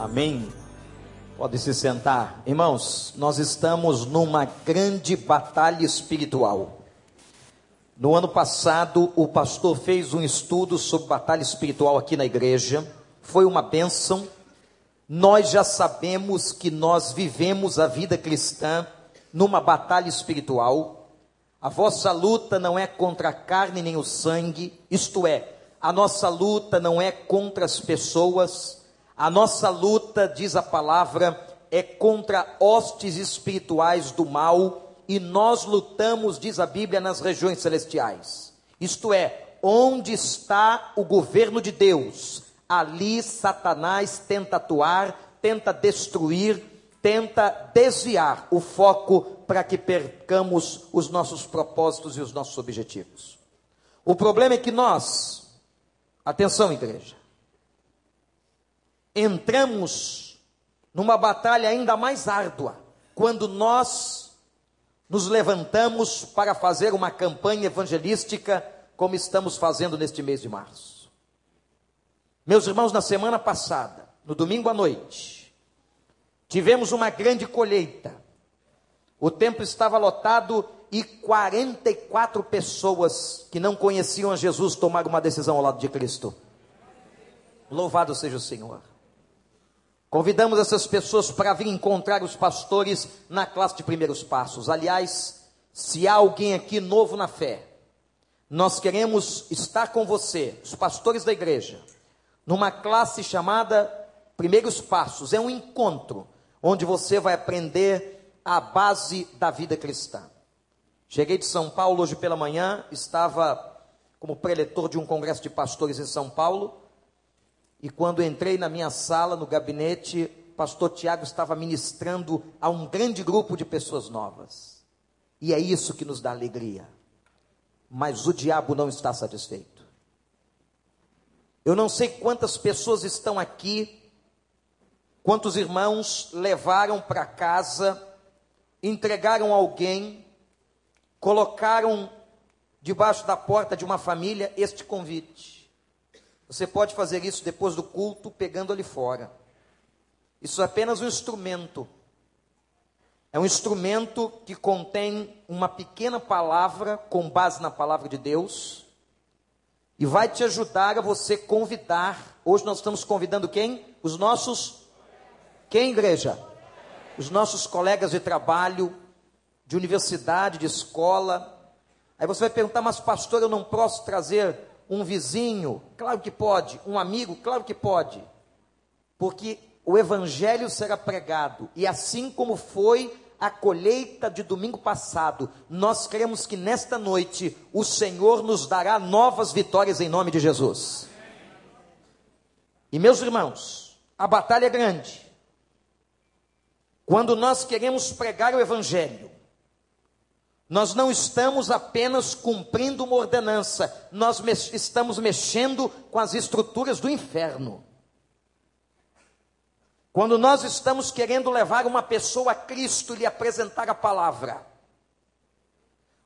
Amém. Pode se sentar. Irmãos, nós estamos numa grande batalha espiritual. No ano passado, o pastor fez um estudo sobre batalha espiritual aqui na igreja. Foi uma bênção. Nós já sabemos que nós vivemos a vida cristã numa batalha espiritual. A vossa luta não é contra a carne nem o sangue, isto é, a nossa luta não é contra as pessoas, a nossa luta, diz a palavra, é contra hostes espirituais do mal e nós lutamos, diz a Bíblia, nas regiões celestiais. Isto é, onde está o governo de Deus, ali Satanás tenta atuar, tenta destruir, tenta desviar o foco para que percamos os nossos propósitos e os nossos objetivos. O problema é que nós, atenção, igreja, entramos numa batalha ainda mais árdua quando nós nos levantamos para fazer uma campanha evangelística como estamos fazendo neste mês de março. Meus irmãos, na semana passada, no domingo à noite, tivemos uma grande colheita. O templo estava lotado e 44 pessoas que não conheciam a Jesus tomaram uma decisão ao lado de Cristo. Louvado seja o Senhor. Convidamos essas pessoas para vir encontrar os pastores na classe de primeiros passos. Aliás, se há alguém aqui novo na fé, nós queremos estar com você, os pastores da igreja, numa classe chamada Primeiros Passos. É um encontro onde você vai aprender a base da vida cristã. Cheguei de São Paulo hoje pela manhã, estava como preletor de um congresso de pastores em São Paulo. E quando entrei na minha sala, no gabinete, pastor Tiago estava ministrando a um grande grupo de pessoas novas. E é isso que nos dá alegria. Mas o diabo não está satisfeito. Eu não sei quantas pessoas estão aqui, quantos irmãos levaram para casa, entregaram alguém, colocaram debaixo da porta de uma família este convite. Você pode fazer isso depois do culto, pegando ali fora. Isso é apenas um instrumento. É um instrumento que contém uma pequena palavra com base na palavra de Deus e vai te ajudar a você convidar. Hoje nós estamos convidando quem? Os nossos quem igreja? Os nossos colegas de trabalho, de universidade, de escola. Aí você vai perguntar, mas pastor, eu não posso trazer um vizinho? Claro que pode. Um amigo? Claro que pode. Porque o evangelho será pregado. E assim como foi a colheita de domingo passado, nós queremos que nesta noite o Senhor nos dará novas vitórias em nome de Jesus. E meus irmãos, a batalha é grande. Quando nós queremos pregar o evangelho, nós não estamos apenas cumprindo uma ordenança, nós me estamos mexendo com as estruturas do inferno. Quando nós estamos querendo levar uma pessoa a Cristo e lhe apresentar a palavra,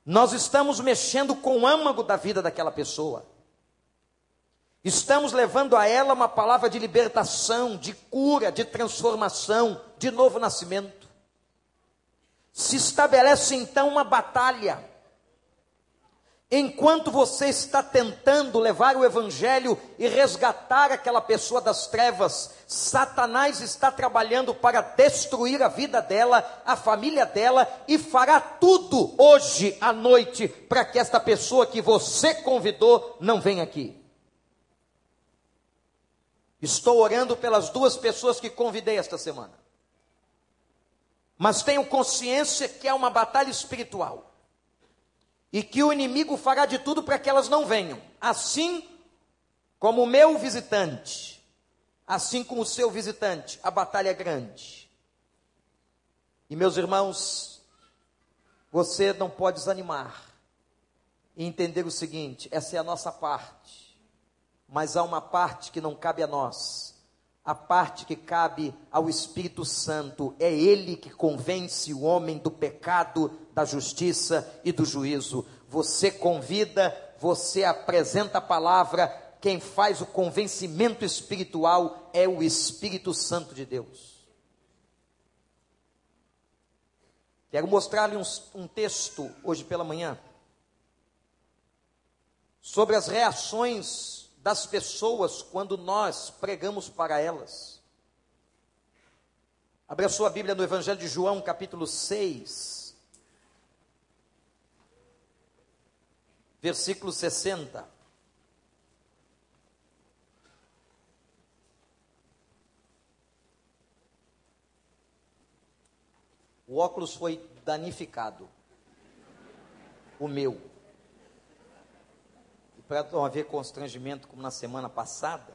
nós estamos mexendo com o âmago da vida daquela pessoa. Estamos levando a ela uma palavra de libertação, de cura, de transformação, de novo nascimento se estabelece então uma batalha. Enquanto você está tentando levar o evangelho e resgatar aquela pessoa das trevas, Satanás está trabalhando para destruir a vida dela, a família dela e fará tudo hoje à noite para que esta pessoa que você convidou não venha aqui. Estou orando pelas duas pessoas que convidei esta semana mas tenho consciência que é uma batalha espiritual. E que o inimigo fará de tudo para que elas não venham, assim como o meu visitante, assim como o seu visitante, a batalha é grande. E meus irmãos, você não pode desanimar e entender o seguinte: essa é a nossa parte, mas há uma parte que não cabe a nós a parte que cabe ao Espírito Santo. É Ele que convence o homem do pecado, da justiça e do juízo. Você convida, você apresenta a palavra. quem faz o convencimento espiritual é o Espírito Santo de Deus. Quero mostrar-lhe um, um texto hoje pela manhã sobre as reações das pessoas quando nós pregamos para elas. Abra sua Bíblia no Evangelho de João, capítulo 6, versículo 60. O óculos foi danificado. O meu. Para não haver constrangimento como na semana passada,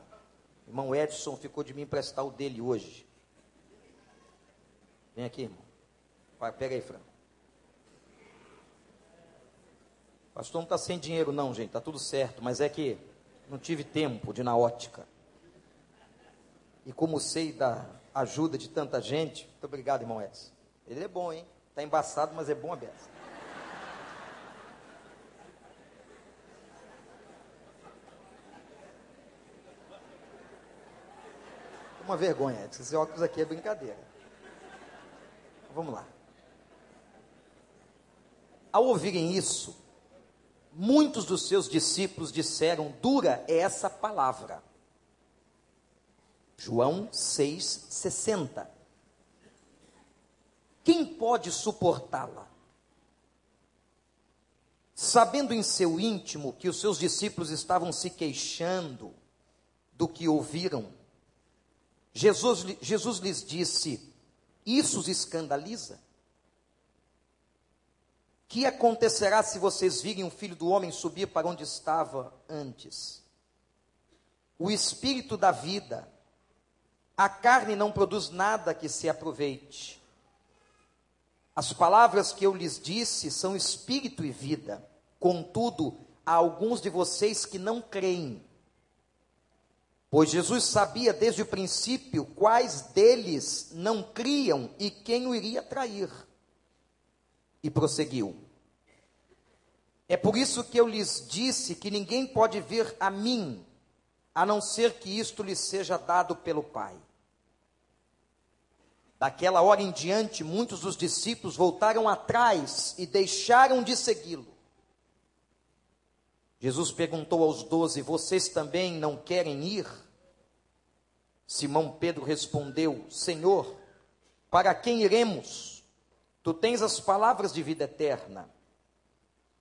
o irmão Edson ficou de me emprestar o dele hoje. Vem aqui, irmão. Vai, pega aí, Fran. Pastor não está sem dinheiro, não, gente. Está tudo certo. Mas é que não tive tempo de ir na ótica. E como sei da ajuda de tanta gente, muito obrigado, irmão Edson. Ele é bom, hein? Está embaçado, mas é bom a beça. Uma vergonha, esse óculos aqui é brincadeira. Vamos lá. Ao ouvirem isso, muitos dos seus discípulos disseram: Dura é essa palavra. João 6,60. Quem pode suportá-la? Sabendo em seu íntimo que os seus discípulos estavam se queixando do que ouviram, Jesus, Jesus lhes disse: Isso os escandaliza? Que acontecerá se vocês virem o filho do homem subir para onde estava antes? O espírito da vida, a carne não produz nada que se aproveite. As palavras que eu lhes disse são espírito e vida. Contudo, há alguns de vocês que não creem. Pois Jesus sabia desde o princípio quais deles não criam e quem o iria trair. E prosseguiu: É por isso que eu lhes disse que ninguém pode vir a mim, a não ser que isto lhe seja dado pelo Pai. Daquela hora em diante, muitos dos discípulos voltaram atrás e deixaram de segui-lo. Jesus perguntou aos doze: Vocês também não querem ir? Simão Pedro respondeu: Senhor, para quem iremos? Tu tens as palavras de vida eterna.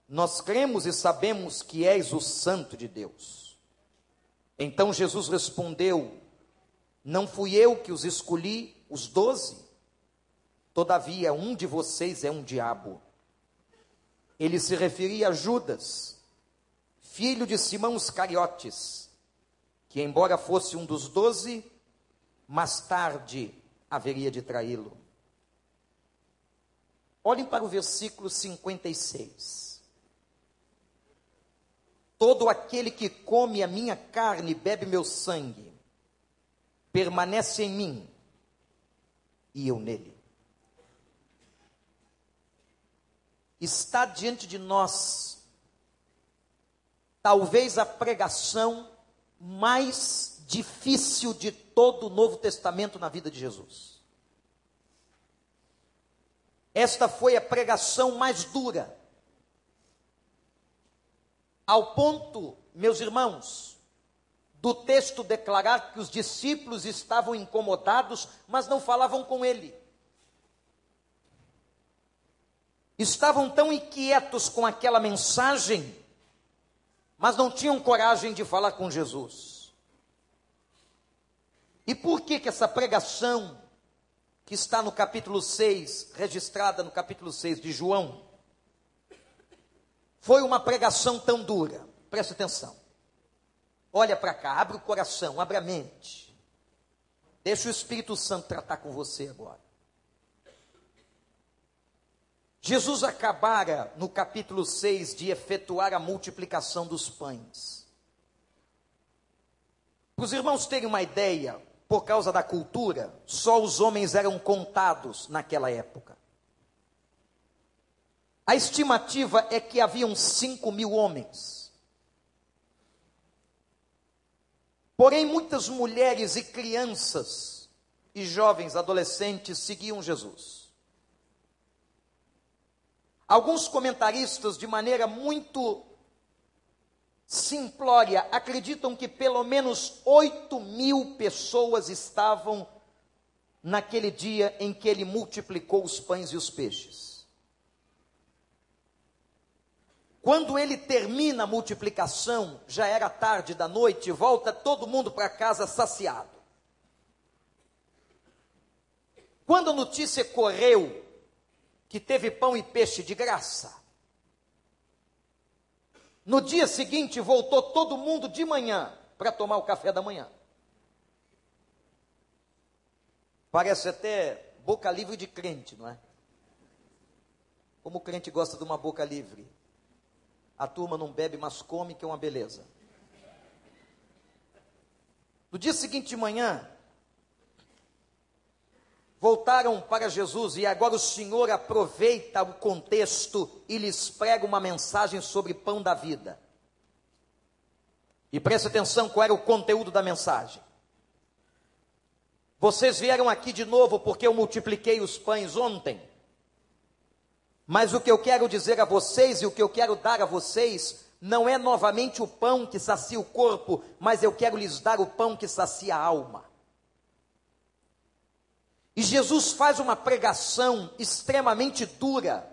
Nós cremos e sabemos que és o Santo de Deus. Então Jesus respondeu: Não fui eu que os escolhi, os doze. Todavia, um de vocês é um diabo. Ele se referia a Judas, filho de Simão Iscariotes, que, embora fosse um dos doze, mais tarde haveria de traí-lo. Olhem para o versículo 56. Todo aquele que come a minha carne e bebe meu sangue, permanece em mim e eu nele. Está diante de nós, talvez a pregação mais difícil de todo o Novo Testamento na vida de Jesus. Esta foi a pregação mais dura, ao ponto, meus irmãos, do texto declarar que os discípulos estavam incomodados, mas não falavam com ele. Estavam tão inquietos com aquela mensagem, mas não tinham coragem de falar com Jesus. E por que que essa pregação que está no capítulo 6, registrada no capítulo 6 de João, foi uma pregação tão dura? Preste atenção. Olha para cá, abre o coração, abre a mente. Deixa o Espírito Santo tratar com você agora. Jesus acabara no capítulo 6 de efetuar a multiplicação dos pães. Para os irmãos terem uma ideia, por causa da cultura, só os homens eram contados naquela época. A estimativa é que haviam 5 mil homens. Porém, muitas mulheres e crianças e jovens adolescentes seguiam Jesus. Alguns comentaristas, de maneira muito simplória, acreditam que pelo menos 8 mil pessoas estavam naquele dia em que ele multiplicou os pães e os peixes. Quando ele termina a multiplicação, já era tarde da noite, volta todo mundo para casa saciado. Quando a notícia correu que teve pão e peixe de graça, no dia seguinte voltou todo mundo de manhã para tomar o café da manhã. Parece até boca livre de crente, não é? Como o crente gosta de uma boca livre. A turma não bebe, mas come, que é uma beleza. No dia seguinte de manhã, voltaram para Jesus e agora o Senhor aproveita o contexto e lhes prega uma mensagem sobre pão da vida. E preste atenção qual era o conteúdo da mensagem. Vocês vieram aqui de novo porque eu multipliquei os pães ontem. Mas o que eu quero dizer a vocês e o que eu quero dar a vocês não é novamente o pão que sacia o corpo, mas eu quero lhes dar o pão que sacia a alma. E Jesus faz uma pregação extremamente dura,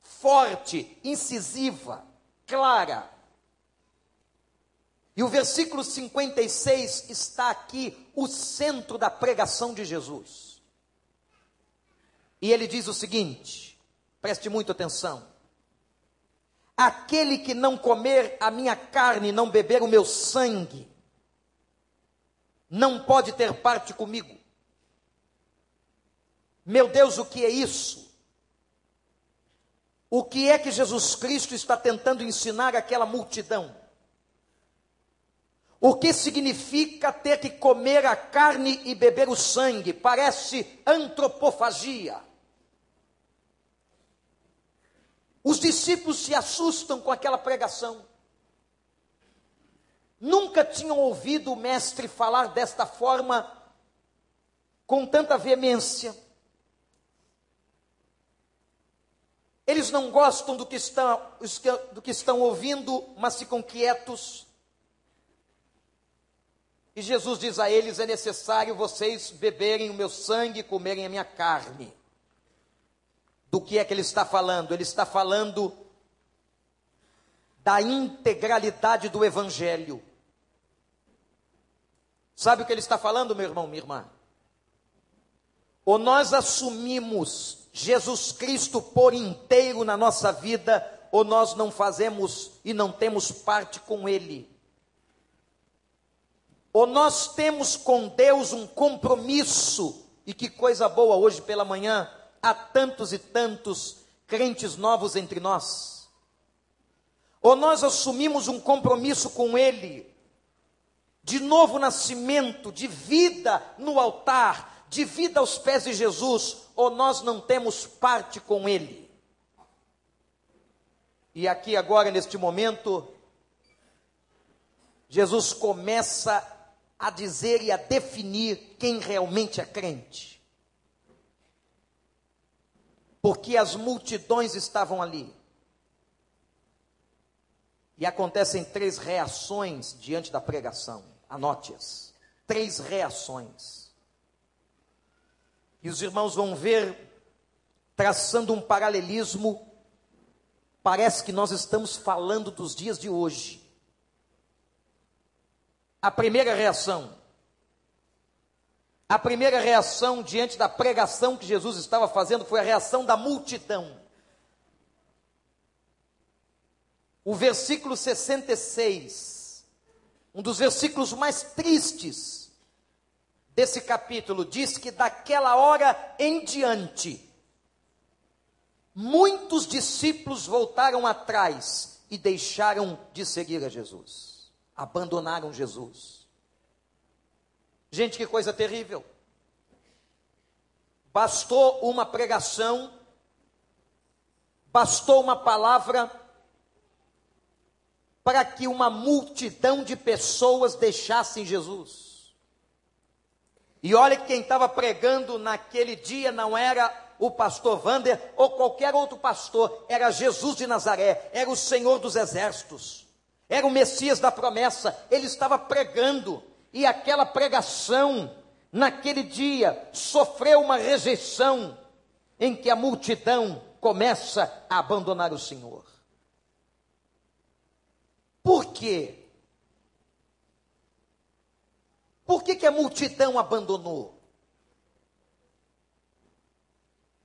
forte, incisiva, clara. E o versículo 56 está aqui, o centro da pregação de Jesus. E ele diz o seguinte: Preste muita atenção. Aquele que não comer a minha carne, não beber o meu sangue, não pode ter parte comigo. Meu Deus, o que é isso? O que é que Jesus Cristo está tentando ensinar àquela multidão? O que significa ter que comer a carne e beber o sangue? Parece antropofagia. Os discípulos se assustam com aquela pregação. Nunca tinham ouvido o mestre falar desta forma, com tanta veemência. Eles não gostam do que estão, do que estão ouvindo, mas ficam quietos. E Jesus diz a eles: é necessário vocês beberem o meu sangue e comerem a minha carne do que é que ele está falando? Ele está falando da integralidade do Evangelho. Sabe o que ele está falando, meu irmão, minha irmã? Ou nós assumimos Jesus Cristo por inteiro na nossa vida, ou nós não fazemos e não temos parte com Ele. Ou nós temos com Deus um compromisso, e que coisa boa hoje pela manhã, há tantos e tantos crentes novos entre nós? Ou nós assumimos um compromisso com Ele, de novo nascimento, de vida no altar, de vida aos pés de Jesus, ou nós não temos parte com Ele? E aqui agora, neste momento, Jesus começa a dizer e a definir quem realmente é crente porque as multidões estavam ali. E acontecem três reações diante da pregação. Anote-as. Três reações. E os irmãos vão ver, traçando um paralelismo, parece que nós estamos falando dos dias de hoje. A primeira reação: a primeira reação diante da pregação que Jesus estava fazendo foi a reação da multidão. O versículo 66, um dos versículos mais tristes desse capítulo, diz que daquela hora em diante, muitos discípulos voltaram atrás e deixaram de seguir a Jesus, abandonaram Jesus. Gente, que coisa terrível. Bastou uma pregação, bastou uma palavra para que uma multidão de pessoas deixassem Jesus. E olha que quem estava pregando naquele dia não era o pastor Vander ou qualquer outro pastor, era Jesus de Nazaré, era o Senhor dos exércitos, era o Messias da promessa, ele estava pregando, e aquela pregação, naquele dia, sofreu uma rejeição, em que a multidão começa a abandonar o Senhor. Por quê? Por que, que a multidão abandonou?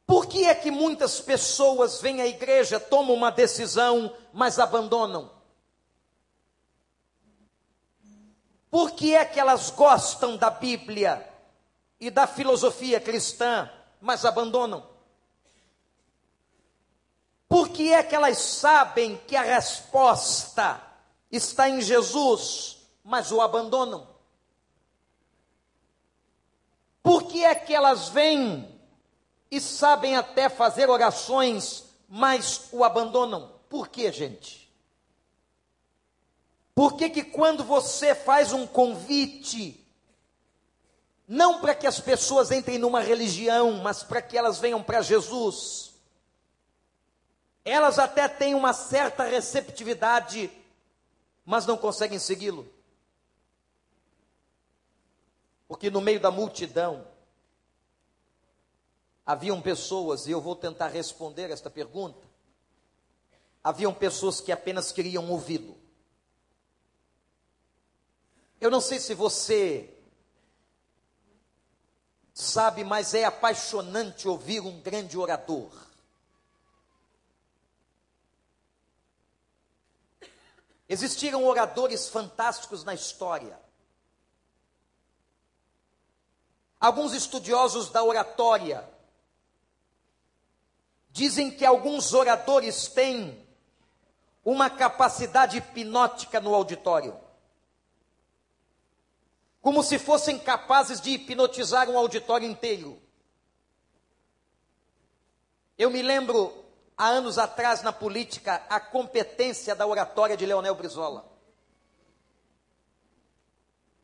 Por que é que muitas pessoas vêm à igreja, tomam uma decisão, mas abandonam? Por que é que elas gostam da Bíblia e da filosofia cristã, mas abandonam? Por que é que elas sabem que a resposta está em Jesus, mas o abandonam? Por que é que elas vêm e sabem até fazer orações, mas o abandonam. Por quê, gente? Por que que quando você faz um convite, não para que as pessoas entrem numa religião, mas para que elas venham para Jesus, elas até têm uma certa receptividade, mas não conseguem segui-lo? Porque no meio da multidão, haviam pessoas, e eu vou tentar responder esta pergunta, haviam pessoas que apenas queriam ouvi-lo. Eu não sei se você sabe, mas é apaixonante ouvir um grande orador. Existiram oradores fantásticos na história. Alguns estudiosos da oratória Dizem que alguns oradores têm uma capacidade hipnótica no auditório. Como se fossem capazes de hipnotizar um auditório inteiro. Eu me lembro, há anos atrás na política, a competência da oratória de Leonel Brizola.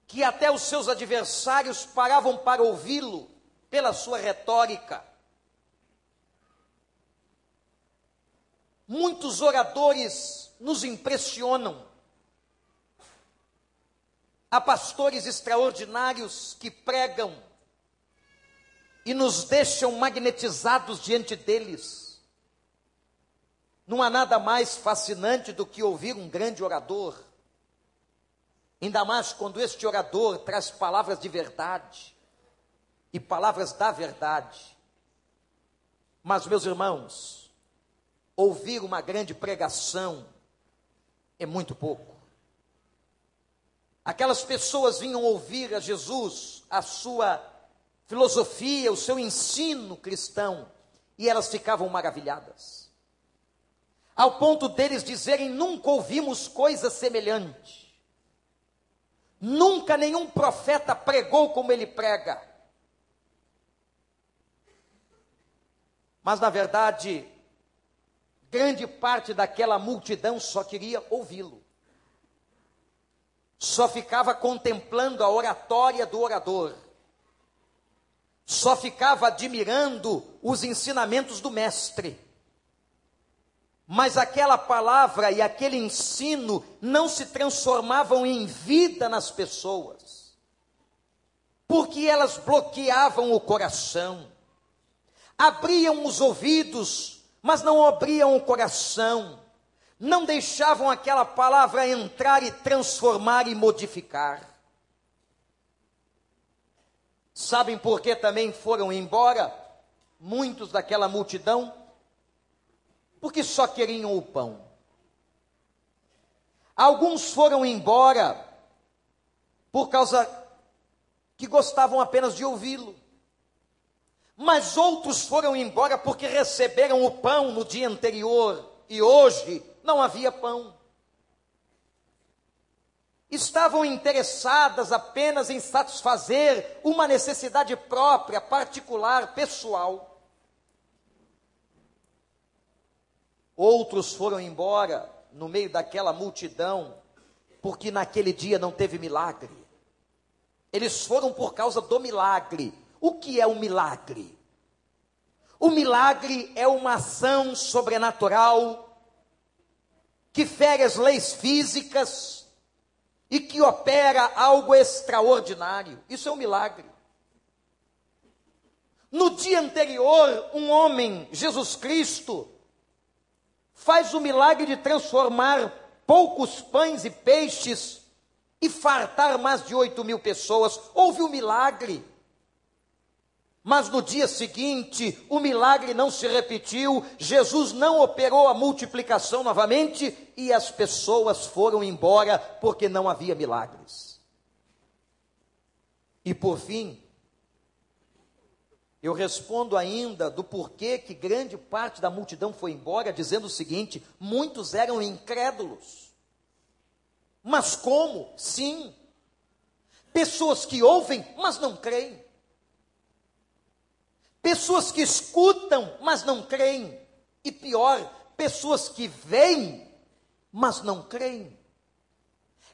Que até os seus adversários paravam para ouvi-lo pela sua retórica Muitos oradores nos impressionam. Há pastores extraordinários que pregam e nos deixam magnetizados diante deles. Não há nada mais fascinante do que ouvir um grande orador, ainda mais quando este orador traz palavras de verdade e palavras da verdade. Mas, meus irmãos, ouvir uma grande pregação é muito pouco. Aquelas pessoas vinham ouvir a Jesus, a sua filosofia, o seu ensino cristão, e elas ficavam maravilhadas. Ao ponto deles dizerem: nunca ouvimos coisa semelhante. Nunca nenhum profeta pregou como ele prega. Mas na verdade, Grande parte daquela multidão só queria ouvi-lo. Só ficava contemplando a oratória do orador. Só ficava admirando os ensinamentos do mestre. Mas aquela palavra e aquele ensino não se transformavam em vida nas pessoas, porque elas bloqueavam o coração, abriam os ouvidos mas não abriam o coração, não deixavam aquela palavra entrar e transformar e modificar. Sabem por que também foram embora muitos daquela multidão? Porque só queriam o pão. Alguns foram embora por causa que gostavam apenas de ouvi-lo. Mas outros foram embora porque receberam o pão no dia anterior e hoje não havia pão. Estavam interessadas apenas em satisfazer uma necessidade própria, particular, pessoal. Outros foram embora no meio daquela multidão, porque naquele dia não teve milagre. Eles foram por causa do milagre. O que é um milagre? O milagre é uma ação sobrenatural que fere as leis físicas e que opera algo extraordinário. Isso é um milagre. No dia anterior, um homem, Jesus Cristo, faz o milagre de transformar poucos pães e peixes e fartar mais de oito mil pessoas. Houve um milagre. Mas no dia seguinte, o milagre não se repetiu, Jesus não operou a multiplicação novamente e as pessoas foram embora porque não havia milagres. E por fim, eu respondo ainda do porquê que grande parte da multidão foi embora, dizendo o seguinte: muitos eram incrédulos. Mas como? Sim. Pessoas que ouvem, mas não creem. Pessoas que escutam, mas não creem. E pior, pessoas que veem, mas não creem.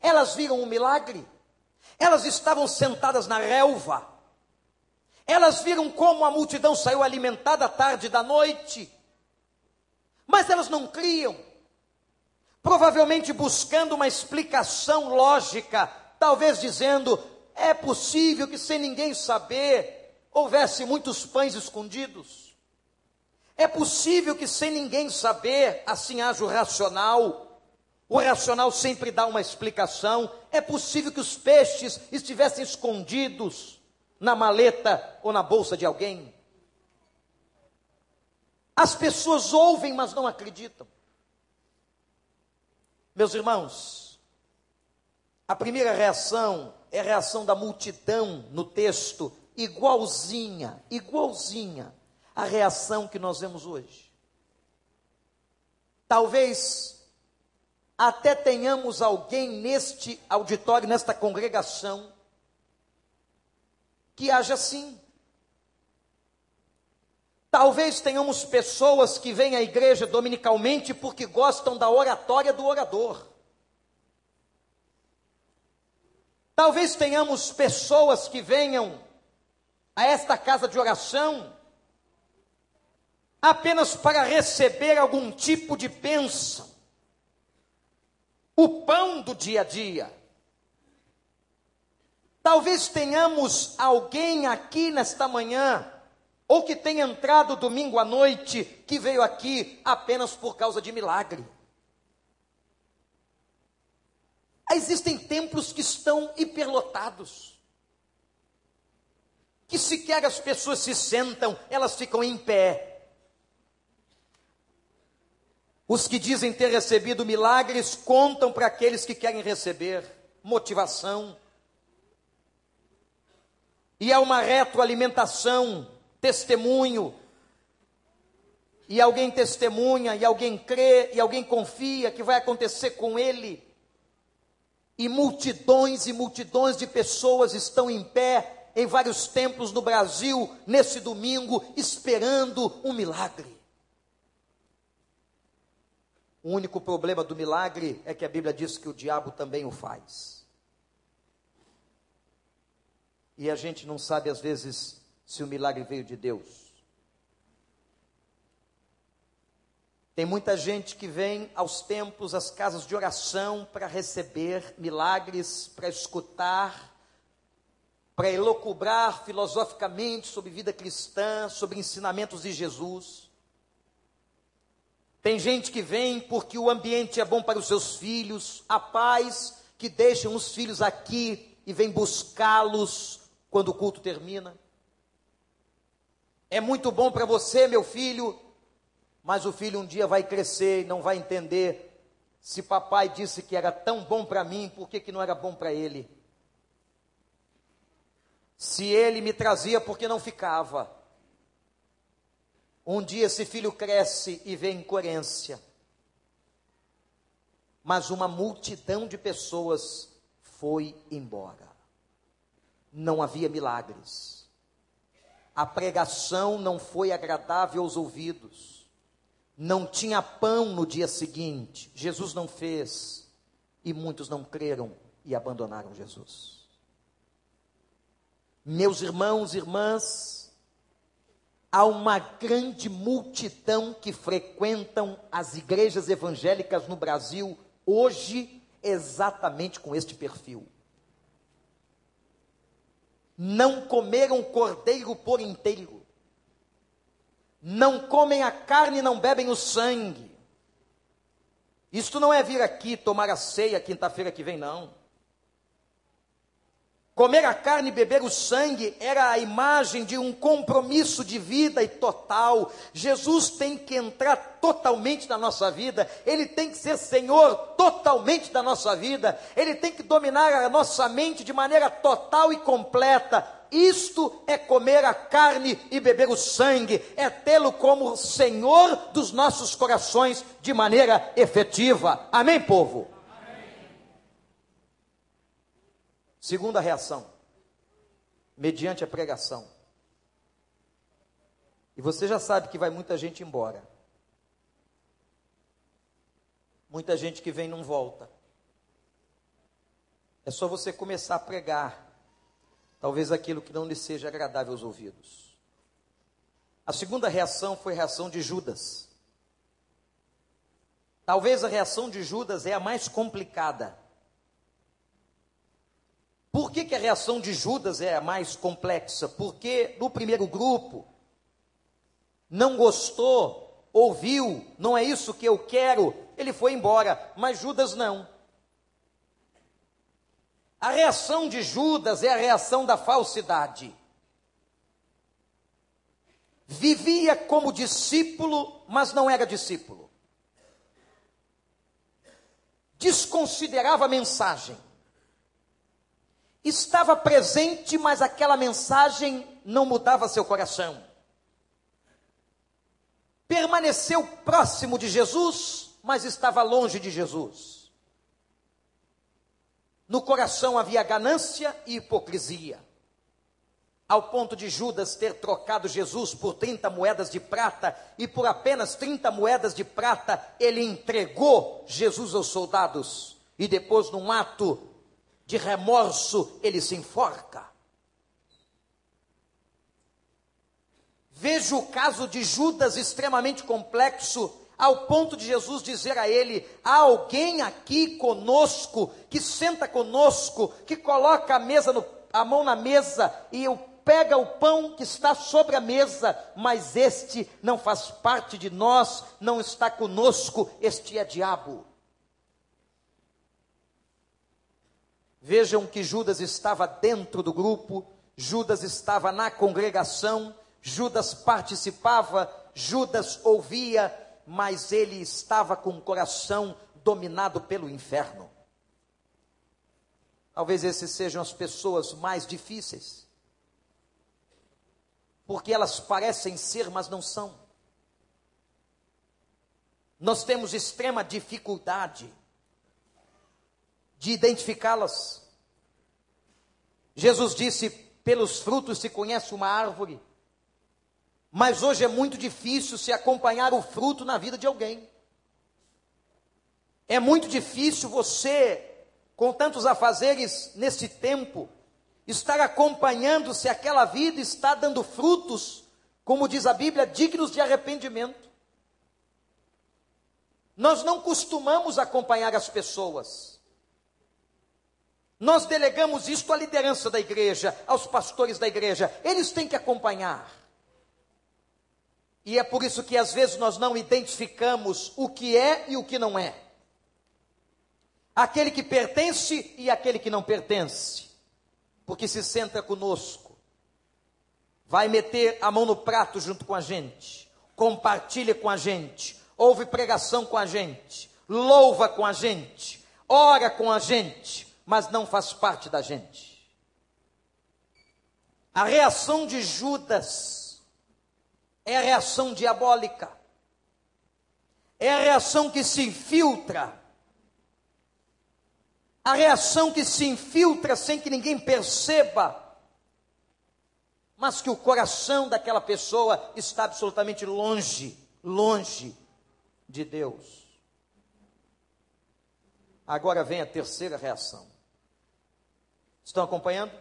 Elas viram um milagre. Elas estavam sentadas na relva. Elas viram como a multidão saiu alimentada à tarde da noite. Mas elas não criam. Provavelmente buscando uma explicação lógica, talvez dizendo: é possível que sem ninguém saber, houvesse muitos pães escondidos. É possível que sem ninguém saber, assim haja o racional. O racional sempre dá uma explicação. É possível que os peixes estivessem escondidos na maleta ou na bolsa de alguém. As pessoas ouvem, mas não acreditam. Meus irmãos, a primeira reação é a reação da multidão no texto igualzinha, igualzinha a reação que nós vemos hoje. Talvez até tenhamos alguém neste auditório, nesta congregação, que haja assim. Talvez tenhamos pessoas que vêm à igreja dominicalmente porque gostam da oratória do orador. Talvez tenhamos pessoas que venham a esta casa de oração apenas para receber algum tipo de bênção, o pão do dia a dia. Talvez tenhamos alguém aqui nesta manhã, ou que tenha entrado domingo à noite, que veio aqui apenas por causa de milagre. Existem templos que estão hiperlotados que sequer as pessoas se sentam, elas ficam em pé. Os que dizem ter recebido milagres contam para aqueles que querem receber motivação. E é uma retroalimentação, testemunho. E alguém testemunha, e alguém crê, e alguém confia que vai acontecer com ele. E multidões e multidões de pessoas estão em pé em vários templos no Brasil nesse domingo, esperando um milagre. O único problema do milagre é que a Bíblia diz que o diabo também o faz. E a gente não sabe às vezes se o milagre veio de Deus. Tem muita gente que vem aos templos, às casas de oração para receber milagres, para escutar para elocubrar filosoficamente sobre vida cristã, sobre ensinamentos de Jesus. Tem gente que vem porque o ambiente é bom para os seus filhos, há pais que deixam os filhos aqui e vêm buscá-los quando o culto termina. É muito bom para você, meu filho, mas o filho um dia vai crescer e não vai entender se papai disse que era tão bom para mim, por que, que não era bom para ele? Se ele me trazia porque não ficava. Um dia esse filho cresce e vê incoerência. Mas uma multidão de pessoas foi embora. Não havia milagres. A pregação não foi agradável aos ouvidos. Não tinha pão no dia seguinte. Jesus não fez. E muitos não creram e abandonaram Jesus. Meus irmãos e irmãs, há uma grande multidão que frequentam as igrejas evangélicas no Brasil hoje exatamente com este perfil. Não comeram cordeiro por inteiro. Não comem a carne e não bebem o sangue. Isto não é vir aqui tomar a ceia quinta-feira que vem, não. Comer a carne e beber o sangue era a imagem de um compromisso de vida e total. Jesus tem que entrar totalmente na nossa vida, ele tem que ser Senhor totalmente da nossa vida, ele tem que dominar a nossa mente de maneira total e completa. Isto é comer a carne e beber o sangue, é tê-lo como Senhor dos nossos corações de maneira efetiva. Amém, povo? Segunda reação, mediante a pregação. E você já sabe que vai muita gente embora. Muita gente que vem não volta. É só você começar a pregar, talvez aquilo que não lhe seja agradável aos ouvidos. A segunda reação foi a reação de Judas. Talvez a reação de Judas é a mais complicada. Por que, que a reação de Judas é a mais complexa? Porque no primeiro grupo, não gostou, ouviu, não é isso que eu quero, ele foi embora, mas Judas não. A reação de Judas é a reação da falsidade. Vivia como discípulo, mas não era discípulo. Desconsiderava a mensagem estava presente, mas aquela mensagem não mudava seu coração. Permaneceu próximo de Jesus, mas estava longe de Jesus. No coração havia ganância e hipocrisia, ao ponto de Judas ter trocado Jesus por 30 moedas de prata, e por apenas 30 moedas de prata ele entregou Jesus aos soldados, e depois, num ato de remorso, ele se enforca. Vejo o caso de Judas extremamente complexo, ao ponto de Jesus dizer a ele: há alguém aqui conosco, que senta conosco, que coloca a, mesa no, a mão na mesa e pega o pão que está sobre a mesa, mas este não faz parte de nós, não está conosco, este é diabo. Vejam que Judas estava dentro do grupo, Judas estava na congregação, Judas participava, Judas ouvia, mas ele estava com o coração dominado pelo inferno. Talvez esses sejam as pessoas mais difíceis, porque elas parecem ser, mas não são. Nós temos extrema dificuldade de identificá-las. Jesus disse: pelos frutos se conhece uma árvore. Mas hoje é muito difícil se acompanhar o fruto na vida de alguém. É muito difícil você, com tantos afazeres nesse tempo, estar acompanhando se aquela vida está dando frutos, como diz a Bíblia, dignos de arrependimento. Nós não costumamos acompanhar as pessoas. Nós delegamos isto à liderança da igreja, aos pastores da igreja. Eles têm que acompanhar. E é por isso que às vezes nós não identificamos o que é e o que não é. Aquele que pertence e aquele que não pertence. Porque se senta conosco, vai meter a mão no prato junto com a gente, compartilha com a gente, ouve pregação com a gente, louva com a gente, ora com a gente, mas não faz parte da gente. A reação de Judas é a reação diabólica, é a reação que se infiltra, a reação que se infiltra sem que ninguém perceba, mas que o coração daquela pessoa está absolutamente longe, longe de Deus. Agora vem a terceira reação. Estão acompanhando?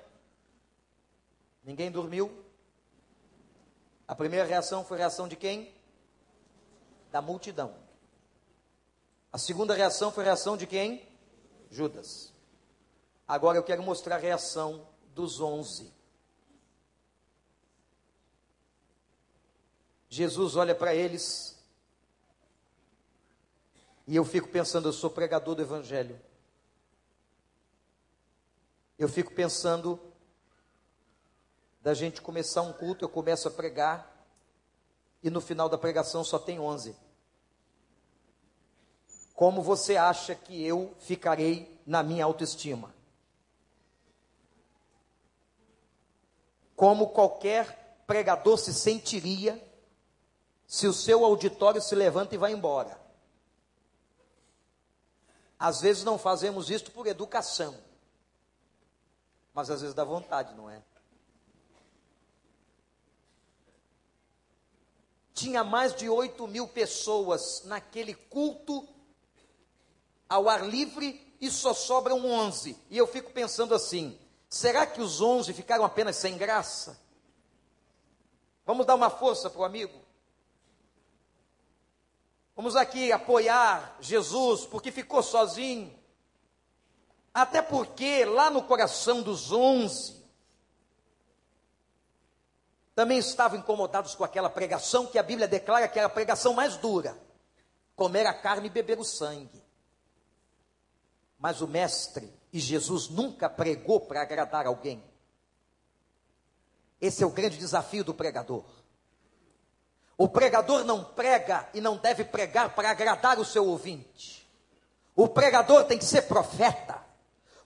Ninguém dormiu? A primeira reação foi a reação de quem? Da multidão. A segunda reação foi a reação de quem? Judas. Agora eu quero mostrar a reação dos onze. Jesus olha para eles e eu fico pensando, eu sou pregador do Evangelho. Eu fico pensando da gente começar um culto, eu começo a pregar e no final da pregação só tem onze. Como você acha que eu ficarei na minha autoestima? Como qualquer pregador se sentiria se o seu auditório se levanta e vai embora? Às vezes não fazemos isto por educação, mas às vezes dá vontade, não é? Tinha mais de 8 mil pessoas naquele culto ao ar livre e só sobram 11. E eu fico pensando assim: será que os 11 ficaram apenas sem graça? Vamos dar uma força para o amigo? Vamos aqui apoiar Jesus porque ficou sozinho. Até porque lá no coração dos onze também estavam incomodados com aquela pregação que a Bíblia declara que era a pregação mais dura: comer a carne e beber o sangue. Mas o Mestre e Jesus nunca pregou para agradar alguém. Esse é o grande desafio do pregador. O pregador não prega e não deve pregar para agradar o seu ouvinte. O pregador tem que ser profeta.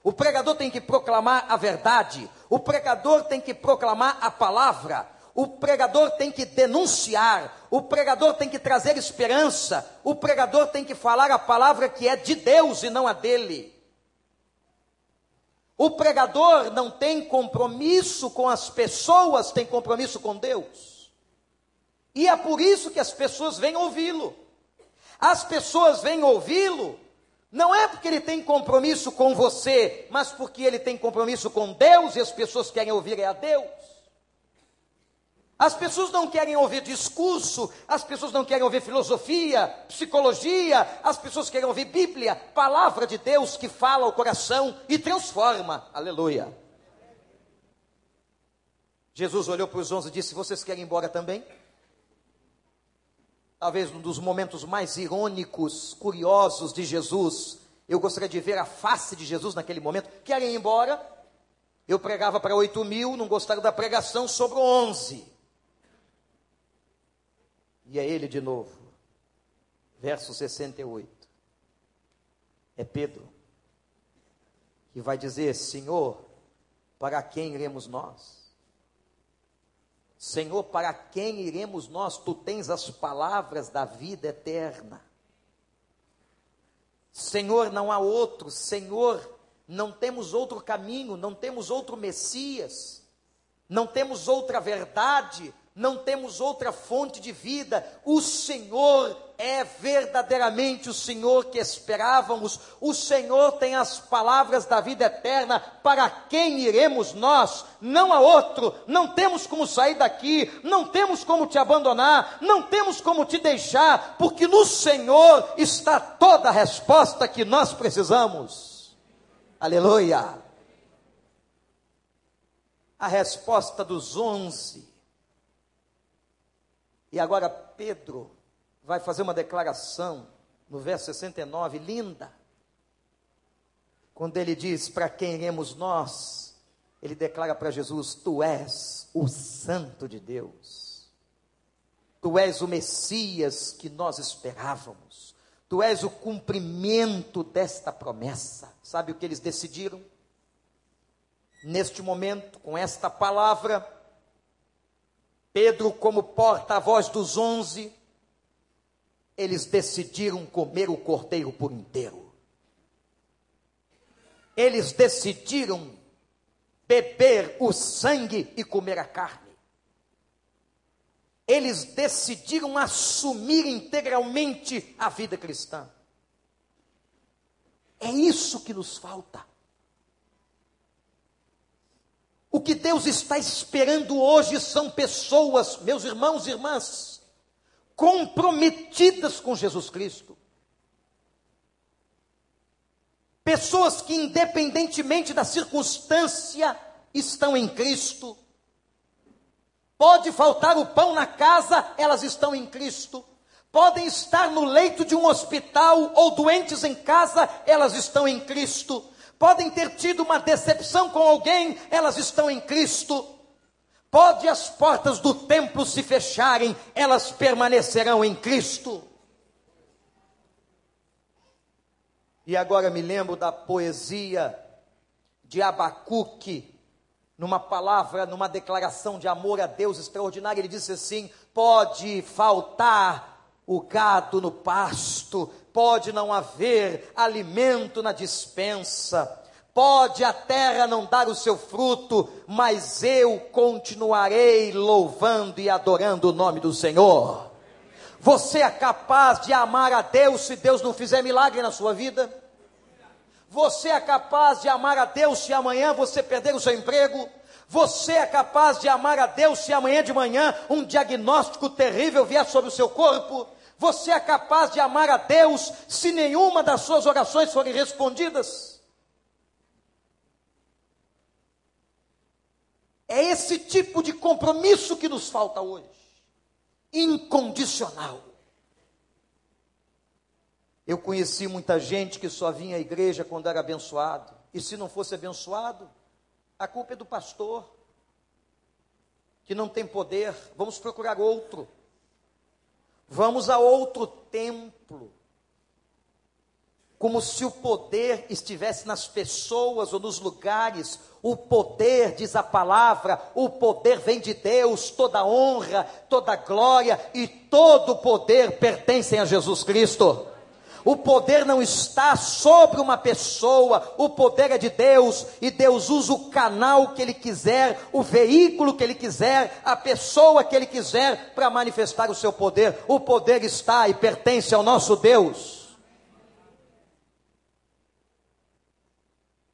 O pregador tem que proclamar a verdade. O pregador tem que proclamar a palavra. O pregador tem que denunciar, o pregador tem que trazer esperança, o pregador tem que falar a palavra que é de Deus e não a dele. O pregador não tem compromisso com as pessoas, tem compromisso com Deus. E é por isso que as pessoas vêm ouvi-lo. As pessoas vêm ouvi-lo, não é porque ele tem compromisso com você, mas porque ele tem compromisso com Deus e as pessoas querem ouvir é a Deus. As pessoas não querem ouvir discurso, as pessoas não querem ouvir filosofia, psicologia, as pessoas querem ouvir Bíblia, palavra de Deus que fala o coração e transforma. Aleluia. Jesus olhou para os onze e disse: Vocês querem ir embora também? Talvez um dos momentos mais irônicos, curiosos de Jesus. Eu gostaria de ver a face de Jesus naquele momento. Querem ir embora? Eu pregava para oito mil, não gostaram da pregação, sobre onze. E é ele de novo. Verso 68. É Pedro que vai dizer: Senhor, para quem iremos nós? Senhor, para quem iremos nós? Tu tens as palavras da vida eterna. Senhor, não há outro. Senhor, não temos outro caminho, não temos outro Messias, não temos outra verdade, não temos outra fonte de vida. O Senhor é verdadeiramente o Senhor que esperávamos. O Senhor tem as palavras da vida eterna. Para quem iremos nós? Não há outro. Não temos como sair daqui. Não temos como te abandonar. Não temos como te deixar. Porque no Senhor está toda a resposta que nós precisamos. Aleluia. A resposta dos onze e agora Pedro vai fazer uma declaração no verso 69, linda. Quando ele diz: Para quem iremos nós? Ele declara para Jesus: Tu és o Santo de Deus. Tu és o Messias que nós esperávamos. Tu és o cumprimento desta promessa. Sabe o que eles decidiram? Neste momento, com esta palavra, Pedro, como porta-voz dos onze, eles decidiram comer o cordeiro por inteiro. Eles decidiram beber o sangue e comer a carne. eles decidiram assumir integralmente a vida cristã. É isso que nos falta. O que Deus está esperando hoje são pessoas, meus irmãos e irmãs, comprometidas com Jesus Cristo. Pessoas que, independentemente da circunstância, estão em Cristo. Pode faltar o pão na casa, elas estão em Cristo. Podem estar no leito de um hospital ou doentes em casa, elas estão em Cristo. Podem ter tido uma decepção com alguém, elas estão em Cristo. Pode as portas do templo se fecharem, elas permanecerão em Cristo. E agora me lembro da poesia de Abacuque, numa palavra, numa declaração de amor a Deus extraordinária, ele disse assim: pode faltar o gado no pasto, pode não haver alimento na dispensa, pode a terra não dar o seu fruto, mas eu continuarei louvando e adorando o nome do Senhor. Você é capaz de amar a Deus se Deus não fizer milagre na sua vida? Você é capaz de amar a Deus se amanhã você perder o seu emprego? Você é capaz de amar a Deus se amanhã de manhã um diagnóstico terrível vier sobre o seu corpo? Você é capaz de amar a Deus se nenhuma das suas orações forem respondidas? É esse tipo de compromisso que nos falta hoje incondicional. Eu conheci muita gente que só vinha à igreja quando era abençoado. E se não fosse abençoado, a culpa é do pastor, que não tem poder. Vamos procurar outro. Vamos a outro templo. Como se o poder estivesse nas pessoas ou nos lugares o poder, diz a palavra, o poder vem de Deus, toda honra, toda glória e todo poder pertencem a Jesus Cristo. O poder não está sobre uma pessoa, o poder é de Deus, e Deus usa o canal que Ele quiser, o veículo que Ele quiser, a pessoa que Ele quiser para manifestar o seu poder. O poder está e pertence ao nosso Deus.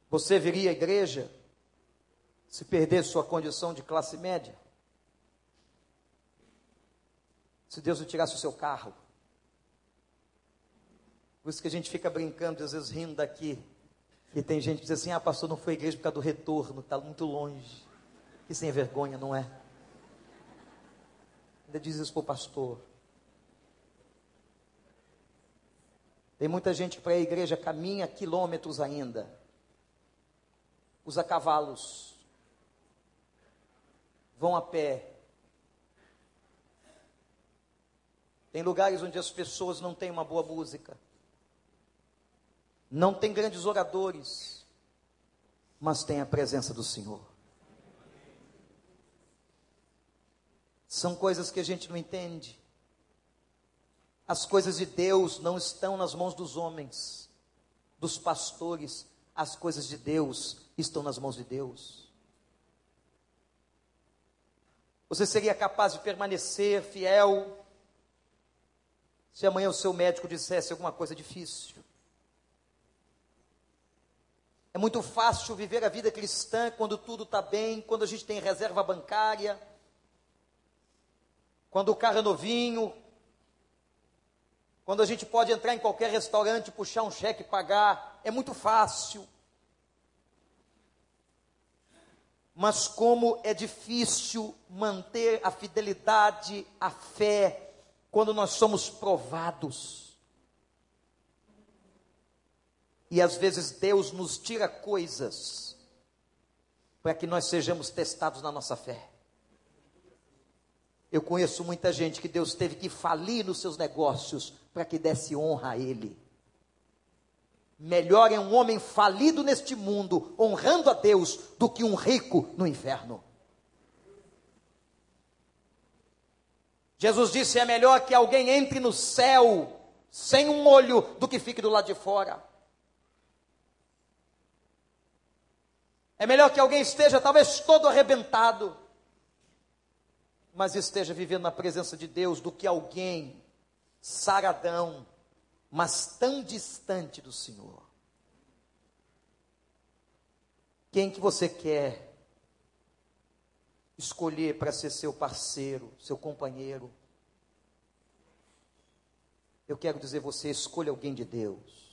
Você viria à igreja se perder sua condição de classe média? Se Deus lhe tirasse o seu carro? Por isso que a gente fica brincando, às vezes rindo daqui. E tem gente que diz assim: ah, pastor, não foi à igreja por causa do retorno, está muito longe. Que sem vergonha, não é? Ainda diz isso para o pastor. Tem muita gente para a igreja caminha quilômetros ainda. Usa cavalos vão a pé. Tem lugares onde as pessoas não têm uma boa música, não tem grandes oradores, mas tem a presença do Senhor. São coisas que a gente não entende. As coisas de Deus não estão nas mãos dos homens, dos pastores, as coisas de Deus estão nas mãos de Deus. Você seria capaz de permanecer fiel se amanhã o seu médico dissesse alguma coisa difícil? É muito fácil viver a vida cristã quando tudo está bem, quando a gente tem reserva bancária, quando o carro é novinho, quando a gente pode entrar em qualquer restaurante, puxar um cheque e pagar. É muito fácil. mas como é difícil manter a fidelidade, a fé, quando nós somos provados. E às vezes Deus nos tira coisas para que nós sejamos testados na nossa fé. Eu conheço muita gente que Deus teve que falir nos seus negócios para que desse honra a Ele. Melhor é um homem falido neste mundo, honrando a Deus, do que um rico no inferno. Jesus disse: é melhor que alguém entre no céu sem um olho do que fique do lado de fora. É melhor que alguém esteja talvez todo arrebentado mas esteja vivendo na presença de Deus do que alguém saradão, mas tão distante do Senhor. Quem que você quer escolher para ser seu parceiro, seu companheiro? Eu quero dizer você, escolha alguém de Deus.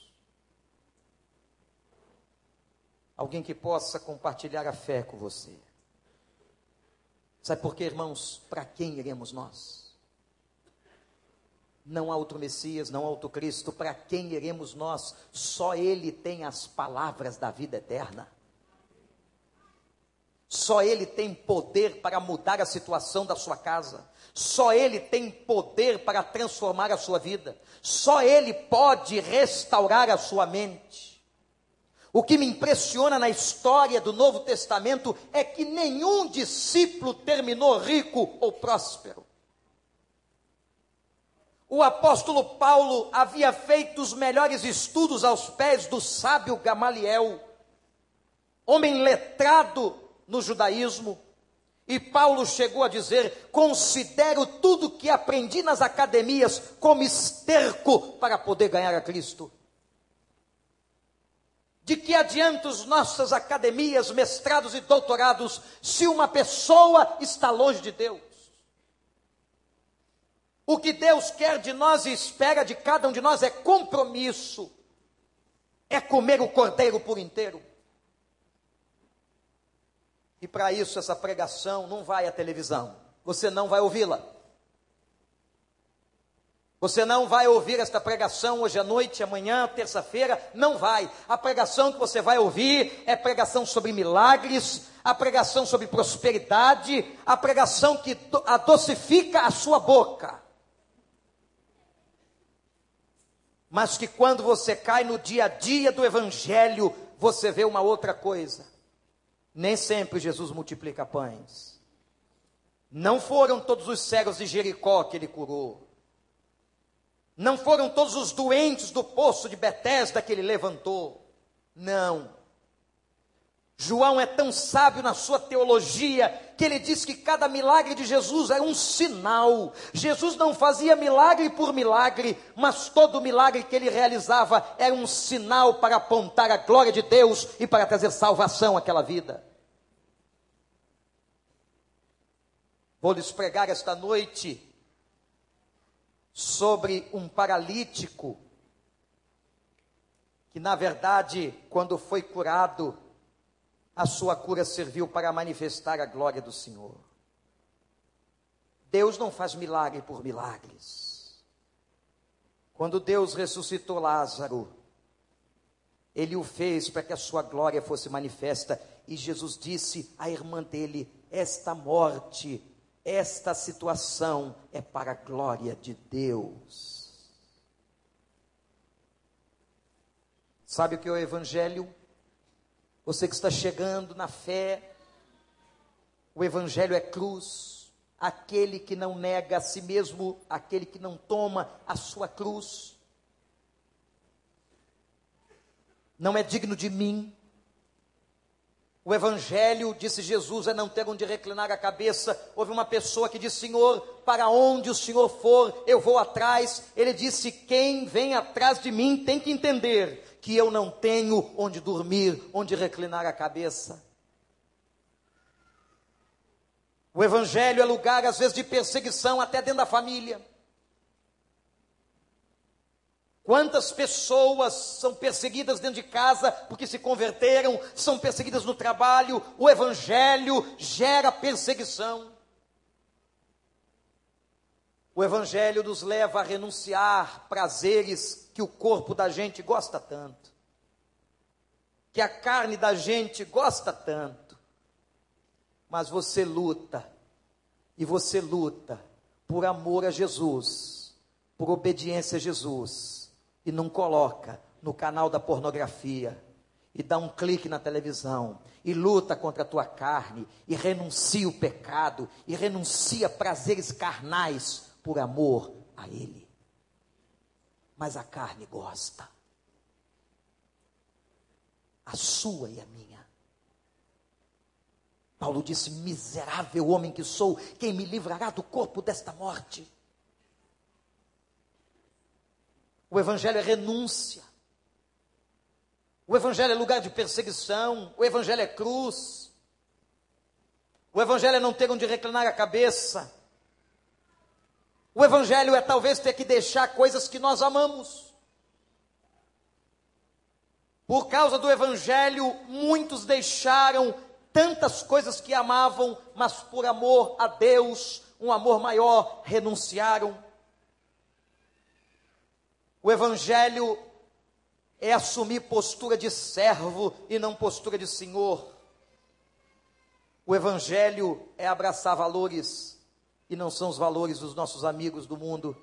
Alguém que possa compartilhar a fé com você. Sabe por quê, irmãos? Para quem iremos nós? Não há outro Messias, não há outro Cristo, para quem iremos nós? Só Ele tem as palavras da vida eterna. Só Ele tem poder para mudar a situação da sua casa. Só Ele tem poder para transformar a sua vida. Só Ele pode restaurar a sua mente. O que me impressiona na história do Novo Testamento é que nenhum discípulo terminou rico ou próspero. O apóstolo Paulo havia feito os melhores estudos aos pés do sábio Gamaliel, homem letrado no judaísmo, e Paulo chegou a dizer: Considero tudo que aprendi nas academias como esterco para poder ganhar a Cristo. De que adianta as nossas academias, mestrados e doutorados, se uma pessoa está longe de Deus? O que Deus quer de nós e espera de cada um de nós é compromisso, é comer o cordeiro por inteiro. E para isso, essa pregação não vai à televisão, você não vai ouvi-la. Você não vai ouvir esta pregação hoje à noite, amanhã, terça-feira, não vai. A pregação que você vai ouvir é pregação sobre milagres, a pregação sobre prosperidade, a pregação que adocifica a sua boca. Mas que quando você cai no dia a dia do evangelho, você vê uma outra coisa. Nem sempre Jesus multiplica pães. Não foram todos os cegos de Jericó que ele curou. Não foram todos os doentes do poço de Betesda que ele levantou. Não. João é tão sábio na sua teologia que ele diz que cada milagre de Jesus era um sinal. Jesus não fazia milagre por milagre, mas todo milagre que ele realizava era um sinal para apontar a glória de Deus e para trazer salvação àquela vida. Vou lhes pregar esta noite sobre um paralítico que, na verdade, quando foi curado, a sua cura serviu para manifestar a glória do Senhor. Deus não faz milagre por milagres. Quando Deus ressuscitou Lázaro, ele o fez para que a sua glória fosse manifesta. E Jesus disse à irmã dele: Esta morte esta situação é para a glória de Deus. Sabe o que é o Evangelho? Você que está chegando na fé, o Evangelho é cruz. Aquele que não nega a si mesmo, aquele que não toma a sua cruz, não é digno de mim, o evangelho, disse Jesus, é não ter onde reclinar a cabeça. Houve uma pessoa que disse: Senhor, para onde o Senhor for, eu vou atrás. Ele disse: Quem vem atrás de mim tem que entender que eu não tenho onde dormir, onde reclinar a cabeça. O evangelho é lugar, às vezes, de perseguição até dentro da família. Quantas pessoas são perseguidas dentro de casa porque se converteram, são perseguidas no trabalho, o evangelho gera perseguição. O evangelho nos leva a renunciar prazeres que o corpo da gente gosta tanto, que a carne da gente gosta tanto. Mas você luta, e você luta por amor a Jesus, por obediência a Jesus e não coloca no canal da pornografia e dá um clique na televisão e luta contra a tua carne e renuncia o pecado e renuncia prazeres carnais por amor a ele. Mas a carne gosta. A sua e a minha. Paulo disse: Miserável homem que sou, quem me livrará do corpo desta morte? O Evangelho é renúncia. O Evangelho é lugar de perseguição. O Evangelho é cruz. O Evangelho é não ter onde reclinar a cabeça. O Evangelho é talvez ter que deixar coisas que nós amamos. Por causa do Evangelho, muitos deixaram tantas coisas que amavam, mas por amor a Deus, um amor maior, renunciaram. O Evangelho é assumir postura de servo e não postura de senhor. O Evangelho é abraçar valores e não são os valores dos nossos amigos do mundo.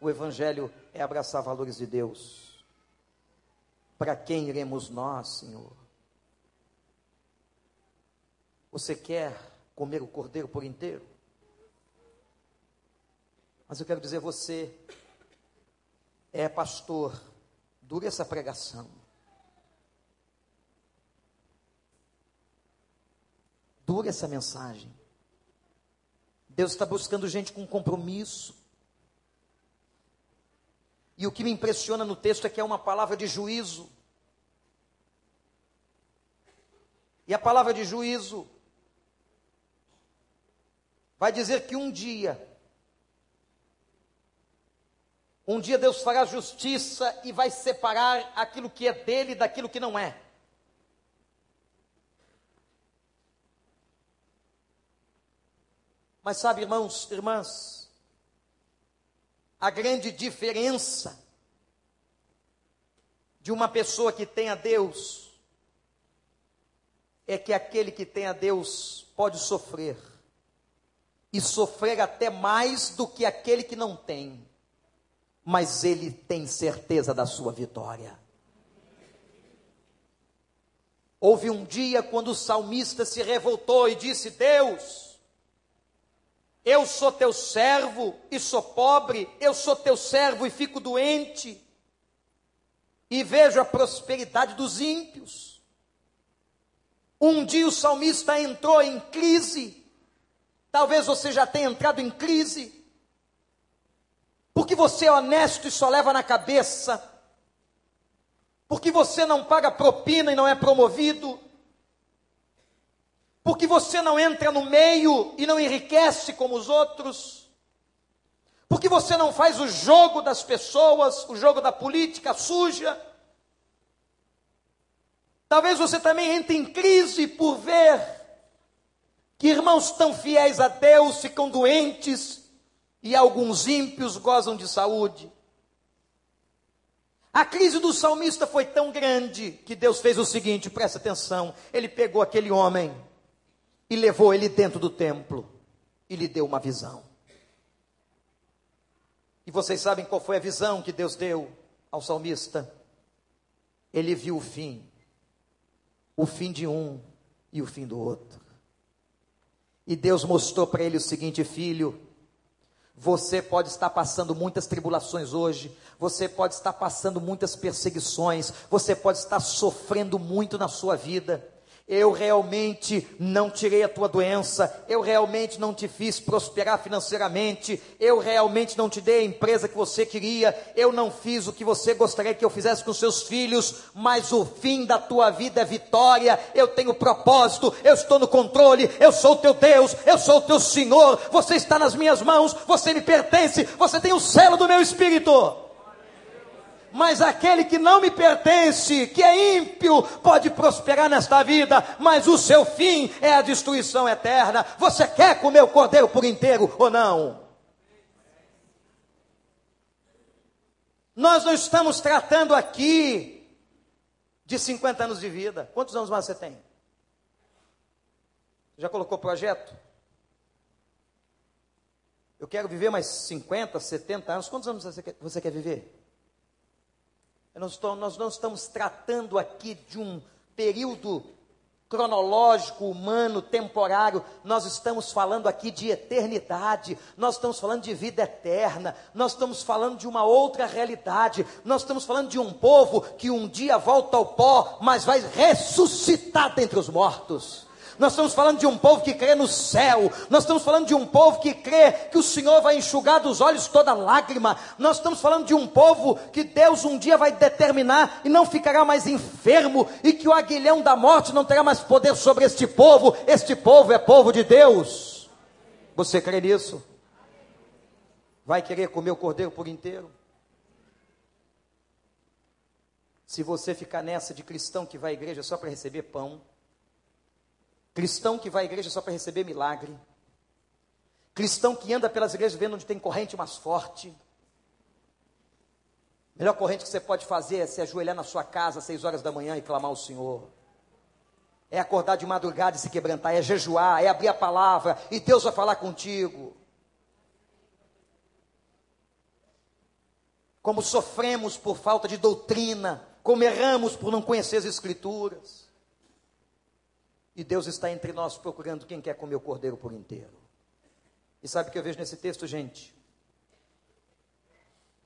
O Evangelho é abraçar valores de Deus. Para quem iremos nós, Senhor? Você quer comer o cordeiro por inteiro? Mas eu quero dizer, você é pastor, dure essa pregação. Dure essa mensagem. Deus está buscando gente com compromisso. E o que me impressiona no texto é que é uma palavra de juízo. E a palavra de juízo vai dizer que um dia, um dia Deus fará justiça e vai separar aquilo que é dele daquilo que não é. Mas sabe, irmãos, irmãs, a grande diferença de uma pessoa que tem a Deus é que aquele que tem a Deus pode sofrer, e sofrer até mais do que aquele que não tem, mas ele tem certeza da sua vitória. Houve um dia quando o salmista se revoltou e disse: Deus, eu sou teu servo e sou pobre, eu sou teu servo e fico doente, e vejo a prosperidade dos ímpios. Um dia o salmista entrou em crise, talvez você já tenha entrado em crise, porque você é honesto e só leva na cabeça, porque você não paga propina e não é promovido, porque você não entra no meio e não enriquece como os outros, porque você não faz o jogo das pessoas, o jogo da política suja. Talvez você também entre em crise por ver que irmãos tão fiéis a Deus ficam doentes e alguns ímpios gozam de saúde. A crise do salmista foi tão grande que Deus fez o seguinte: presta atenção. Ele pegou aquele homem e levou ele dentro do templo e lhe deu uma visão. E vocês sabem qual foi a visão que Deus deu ao salmista? Ele viu o fim, o fim de um e o fim do outro. E Deus mostrou para ele o seguinte: filho, você pode estar passando muitas tribulações hoje, você pode estar passando muitas perseguições, você pode estar sofrendo muito na sua vida eu realmente não tirei a tua doença, eu realmente não te fiz prosperar financeiramente, eu realmente não te dei a empresa que você queria, eu não fiz o que você gostaria que eu fizesse com seus filhos, mas o fim da tua vida é vitória. Eu tenho propósito, eu estou no controle, eu sou o teu Deus, eu sou o teu Senhor, você está nas minhas mãos, você me pertence, você tem o selo do meu espírito mas aquele que não me pertence, que é ímpio, pode prosperar nesta vida, mas o seu fim é a destruição eterna. Você quer comer o cordeiro por inteiro ou não? Nós não estamos tratando aqui de 50 anos de vida. Quantos anos mais você tem? Já colocou projeto? Eu quero viver mais 50, 70 anos. Quantos anos você quer, você quer viver? Nós não estamos tratando aqui de um período cronológico, humano, temporário, nós estamos falando aqui de eternidade, nós estamos falando de vida eterna, nós estamos falando de uma outra realidade, nós estamos falando de um povo que um dia volta ao pó, mas vai ressuscitar dentre os mortos. Nós estamos falando de um povo que crê no céu. Nós estamos falando de um povo que crê que o Senhor vai enxugar dos olhos toda lágrima. Nós estamos falando de um povo que Deus um dia vai determinar e não ficará mais enfermo e que o aguilhão da morte não terá mais poder sobre este povo. Este povo é povo de Deus. Você crê nisso? Vai querer comer o cordeiro por inteiro? Se você ficar nessa de cristão que vai à igreja só para receber pão, cristão que vai à igreja só para receber milagre, cristão que anda pelas igrejas vendo onde tem corrente mais forte, melhor corrente que você pode fazer é se ajoelhar na sua casa às seis horas da manhã e clamar ao Senhor. É acordar de madrugada e se quebrantar, é jejuar, é abrir a palavra e Deus vai falar contigo. Como sofremos por falta de doutrina, como erramos por não conhecer as Escrituras. E Deus está entre nós procurando quem quer comer o cordeiro por inteiro. E sabe o que eu vejo nesse texto, gente?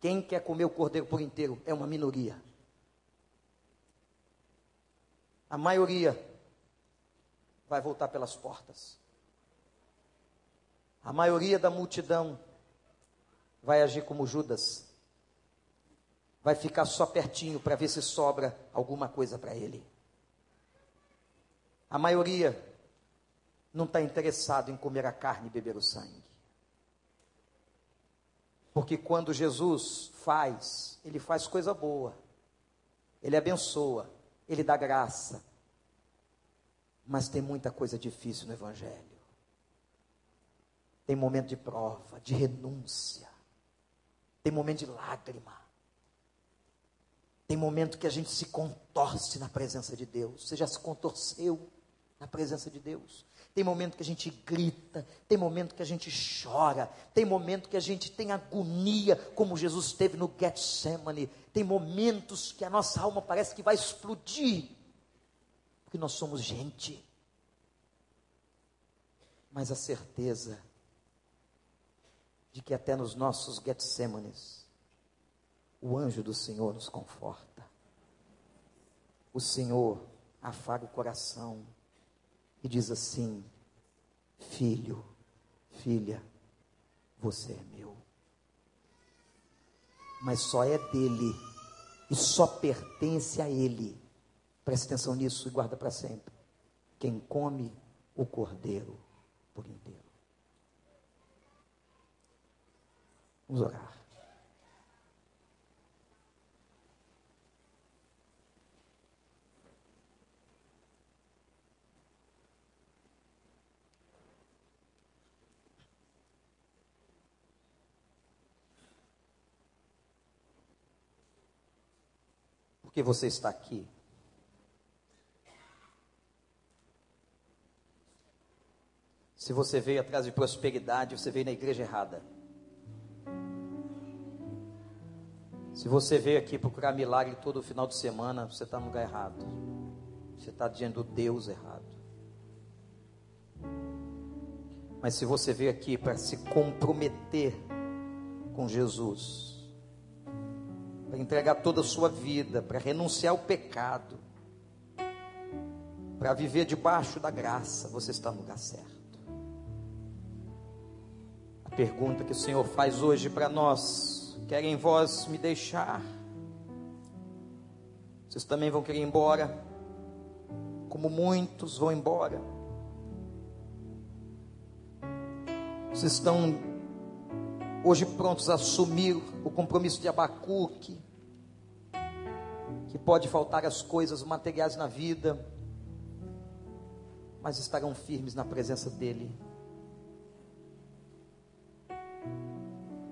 Quem quer comer o cordeiro por inteiro é uma minoria. A maioria vai voltar pelas portas. A maioria da multidão vai agir como Judas vai ficar só pertinho para ver se sobra alguma coisa para ele. A maioria não está interessado em comer a carne e beber o sangue. Porque quando Jesus faz, ele faz coisa boa, ele abençoa, ele dá graça. Mas tem muita coisa difícil no Evangelho. Tem momento de prova, de renúncia, tem momento de lágrima. Tem momento que a gente se contorce na presença de Deus. Você já se contorceu na presença de Deus? Tem momento que a gente grita, tem momento que a gente chora, tem momento que a gente tem agonia, como Jesus teve no Getsemane. Tem momentos que a nossa alma parece que vai explodir, porque nós somos gente. Mas a certeza de que até nos nossos Getsêmanes o anjo do Senhor nos conforta. O Senhor afaga o coração e diz assim: Filho, filha, você é meu. Mas só é dele e só pertence a ele. Preste atenção nisso e guarda para sempre. Quem come o cordeiro por inteiro. Vamos orar. Porque você está aqui. Se você veio atrás de prosperidade, você veio na igreja errada. Se você veio aqui procurar milagre todo final de semana, você está no lugar errado. Você está diante do Deus errado. Mas se você veio aqui para se comprometer com Jesus, para entregar toda a sua vida, para renunciar ao pecado, para viver debaixo da graça, você está no lugar certo. A pergunta que o Senhor faz hoje para nós: querem vós me deixar? Vocês também vão querer ir embora, como muitos vão embora. Vocês estão hoje prontos a assumir o compromisso de Abacuque, que pode faltar as coisas materiais na vida, mas estarão firmes na presença dEle.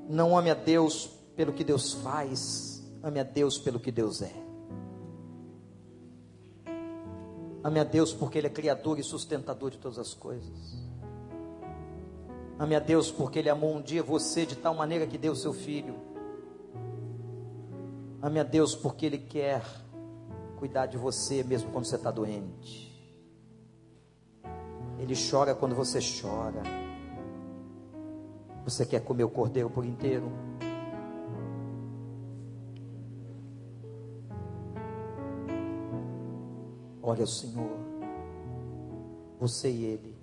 Não ame a Deus pelo que Deus faz, ame a Deus pelo que Deus é. Ame a Deus porque Ele é Criador e sustentador de todas as coisas. Ame a Deus porque Ele amou um dia você de tal maneira que deu seu filho. Ame a Deus porque Ele quer cuidar de você mesmo quando você está doente. Ele chora quando você chora. Você quer comer o cordeiro por inteiro? Olha o Senhor. Você e ele.